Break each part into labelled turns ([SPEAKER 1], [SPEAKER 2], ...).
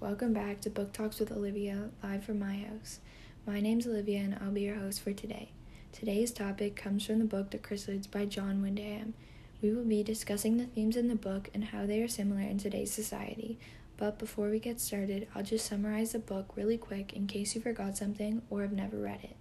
[SPEAKER 1] Welcome back to Book Talks with Olivia, live from my house. My name's Olivia and I'll be your host for today. Today's topic comes from the book The Chrysalids by John Wyndham. We will be discussing the themes in the book and how they are similar in today's society. But before we get started, I'll just summarize the book really quick in case you forgot something or have never read it.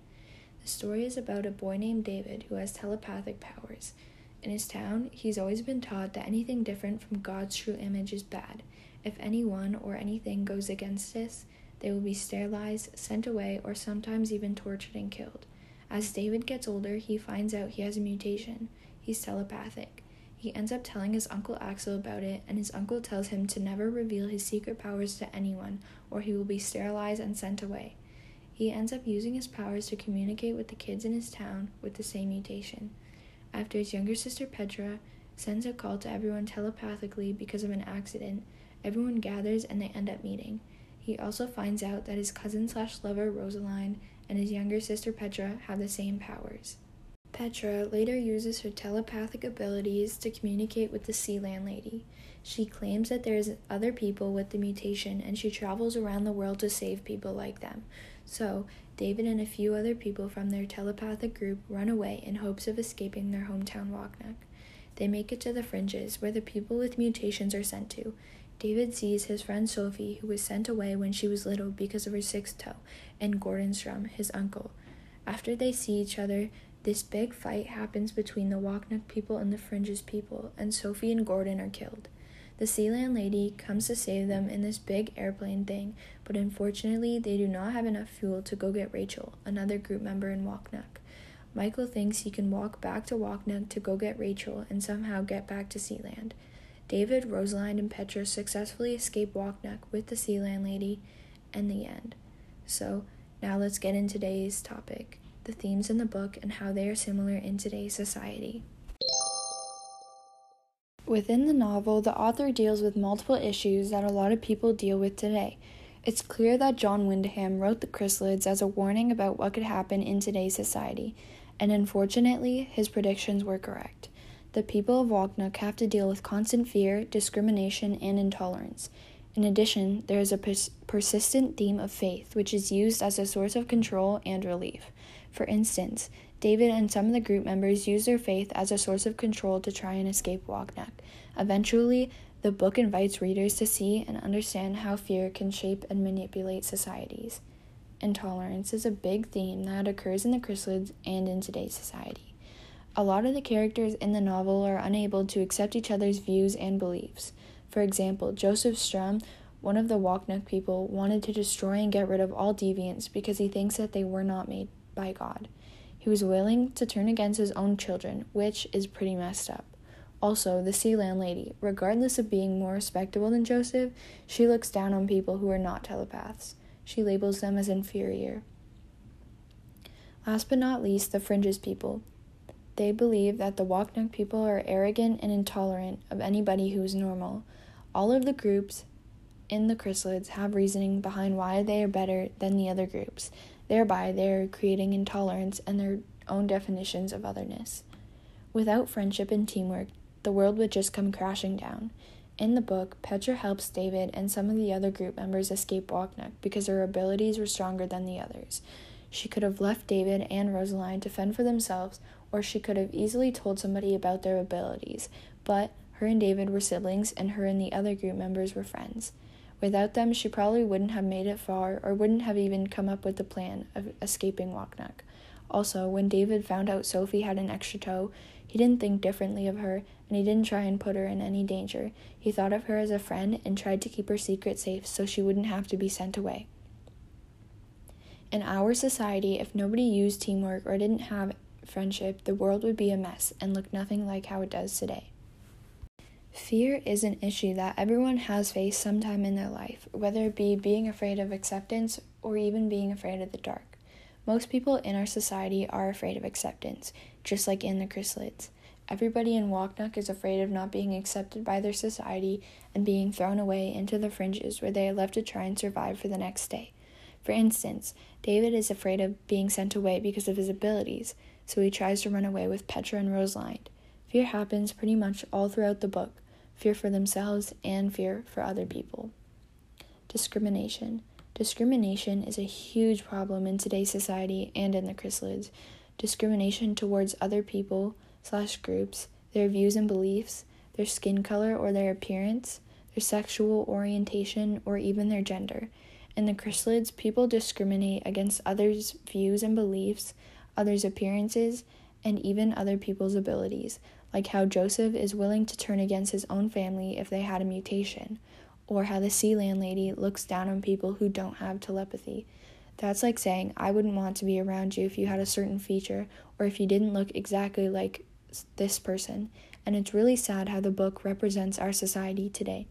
[SPEAKER 1] The story is about a boy named David who has telepathic powers. In his town, he's always been taught that anything different from God's true image is bad. If anyone or anything goes against this, they will be sterilized, sent away, or sometimes even tortured and killed. As David gets older, he finds out he has a mutation. He's telepathic. He ends up telling his uncle Axel about it, and his uncle tells him to never reveal his secret powers to anyone, or he will be sterilized and sent away. He ends up using his powers to communicate with the kids in his town with the same mutation. After his younger sister Petra sends a call to everyone telepathically because of an accident, Everyone gathers and they end up meeting. He also finds out that his cousin slash lover Rosalind and his younger sister Petra have the same powers. Petra later uses her telepathic abilities to communicate with the Sealand lady. She claims that there's other people with the mutation and she travels around the world to save people like them. So, David and a few other people from their telepathic group run away in hopes of escaping their hometown Waknuk. They make it to the fringes, where the people with mutations are sent to. David sees his friend Sophie, who was sent away when she was little because of her sixth toe, and Gordon Strum, his uncle. After they see each other, this big fight happens between the Waknuk people and the Fringes people, and Sophie and Gordon are killed. The Sealand Lady comes to save them in this big airplane thing, but unfortunately, they do not have enough fuel to go get Rachel, another group member in Waknuk. Michael thinks he can walk back to Waknuk to go get Rachel and somehow get back to Sealand. David, Rosalind, and Petra successfully escape Waknuk with the Sealand lady and the end. So, now let's get into today's topic the themes in the book and how they are similar in today's society. Within the novel, the author deals with multiple issues that a lot of people deal with today. It's clear that John Wyndham wrote The Chrysalids as a warning about what could happen in today's society, and unfortunately, his predictions were correct. The people of Waknuk have to deal with constant fear, discrimination, and intolerance. In addition, there is a pers- persistent theme of faith, which is used as a source of control and relief. For instance, David and some of the group members use their faith as a source of control to try and escape Waknuk. Eventually, the book invites readers to see and understand how fear can shape and manipulate societies. Intolerance is a big theme that occurs in the chrysalids and in today's society. A lot of the characters in the novel are unable to accept each other's views and beliefs. For example, Joseph Strum, one of the Waknuk people, wanted to destroy and get rid of all deviants because he thinks that they were not made by God. He was willing to turn against his own children, which is pretty messed up. Also, the Sealand lady, regardless of being more respectable than Joseph, she looks down on people who are not telepaths. She labels them as inferior. Last but not least, the fringes people. They believe that the Waknuk people are arrogant and intolerant of anybody who is normal. All of the groups in the chrysalids have reasoning behind why they are better than the other groups. Thereby, they are creating intolerance and their own definitions of otherness. Without friendship and teamwork, the world would just come crashing down. In the book, Petra helps David and some of the other group members escape Waknuk because her abilities were stronger than the others. She could have left David and Rosalind to fend for themselves, or she could have easily told somebody about their abilities, but her and David were siblings, and her and the other group members were friends. Without them, she probably wouldn't have made it far or wouldn't have even come up with the plan of escaping Waknuk. Also, when David found out Sophie had an extra toe, he didn't think differently of her, and he didn't try and put her in any danger. He thought of her as a friend and tried to keep her secret safe so she wouldn't have to be sent away. In our society, if nobody used teamwork or didn't have friendship, the world would be a mess and look nothing like how it does today. Fear is an issue that everyone has faced sometime in their life, whether it be being afraid of acceptance or even being afraid of the dark. Most people in our society are afraid of acceptance, just like in the chrysalids. Everybody in Waknuk is afraid of not being accepted by their society and being thrown away into the fringes where they are left to try and survive for the next day. For instance, David is afraid of being sent away because of his abilities, so he tries to run away with Petra and Rosalind. Fear happens pretty much all throughout the book fear for themselves and fear for other people. Discrimination. Discrimination is a huge problem in today's society and in the chrysalids. Discrimination towards other people slash groups, their views and beliefs, their skin color or their appearance, their sexual orientation, or even their gender. In the chrysalids, people discriminate against others' views and beliefs, others' appearances, and even other people's abilities, like how Joseph is willing to turn against his own family if they had a mutation, or how the Sealand lady looks down on people who don't have telepathy. That's like saying, I wouldn't want to be around you if you had a certain feature or if you didn't look exactly like this person. And it's really sad how the book represents our society today.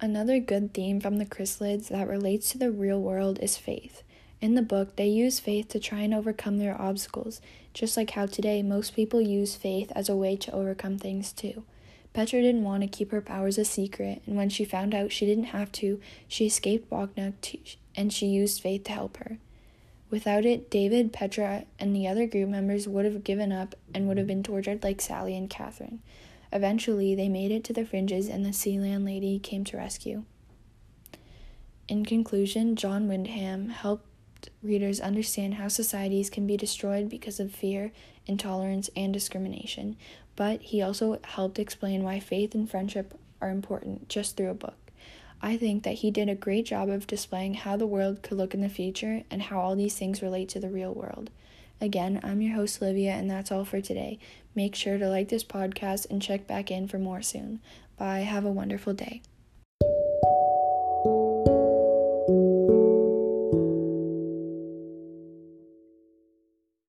[SPEAKER 1] Another good theme from the chrysalids that relates to the real world is faith. In the book, they use faith to try and overcome their obstacles, just like how today most people use faith as a way to overcome things too. Petra didn't want to keep her powers a secret, and when she found out she didn't have to, she escaped Bogna and she used faith to help her. Without it, David, Petra, and the other group members would have given up and would have been tortured like Sally and Katherine. Eventually, they made it to the fringes, and the Sealand lady came to rescue. In conclusion, John Wyndham helped readers understand how societies can be destroyed because of fear, intolerance, and discrimination, but he also helped explain why faith and friendship are important just through a book. I think that he did a great job of displaying how the world could look in the future and how all these things relate to the real world. Again, I'm your host, Olivia, and that's all for today. Make sure to like this podcast and check back in for more soon. Bye. Have a wonderful day.